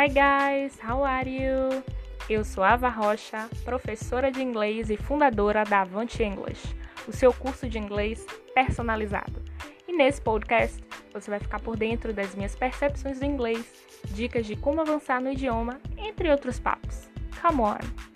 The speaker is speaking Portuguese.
Hi guys, how are you? Eu sou Ava Rocha, professora de inglês e fundadora da Avante English, o seu curso de inglês personalizado. E nesse podcast você vai ficar por dentro das minhas percepções do inglês, dicas de como avançar no idioma, entre outros papos. Come on!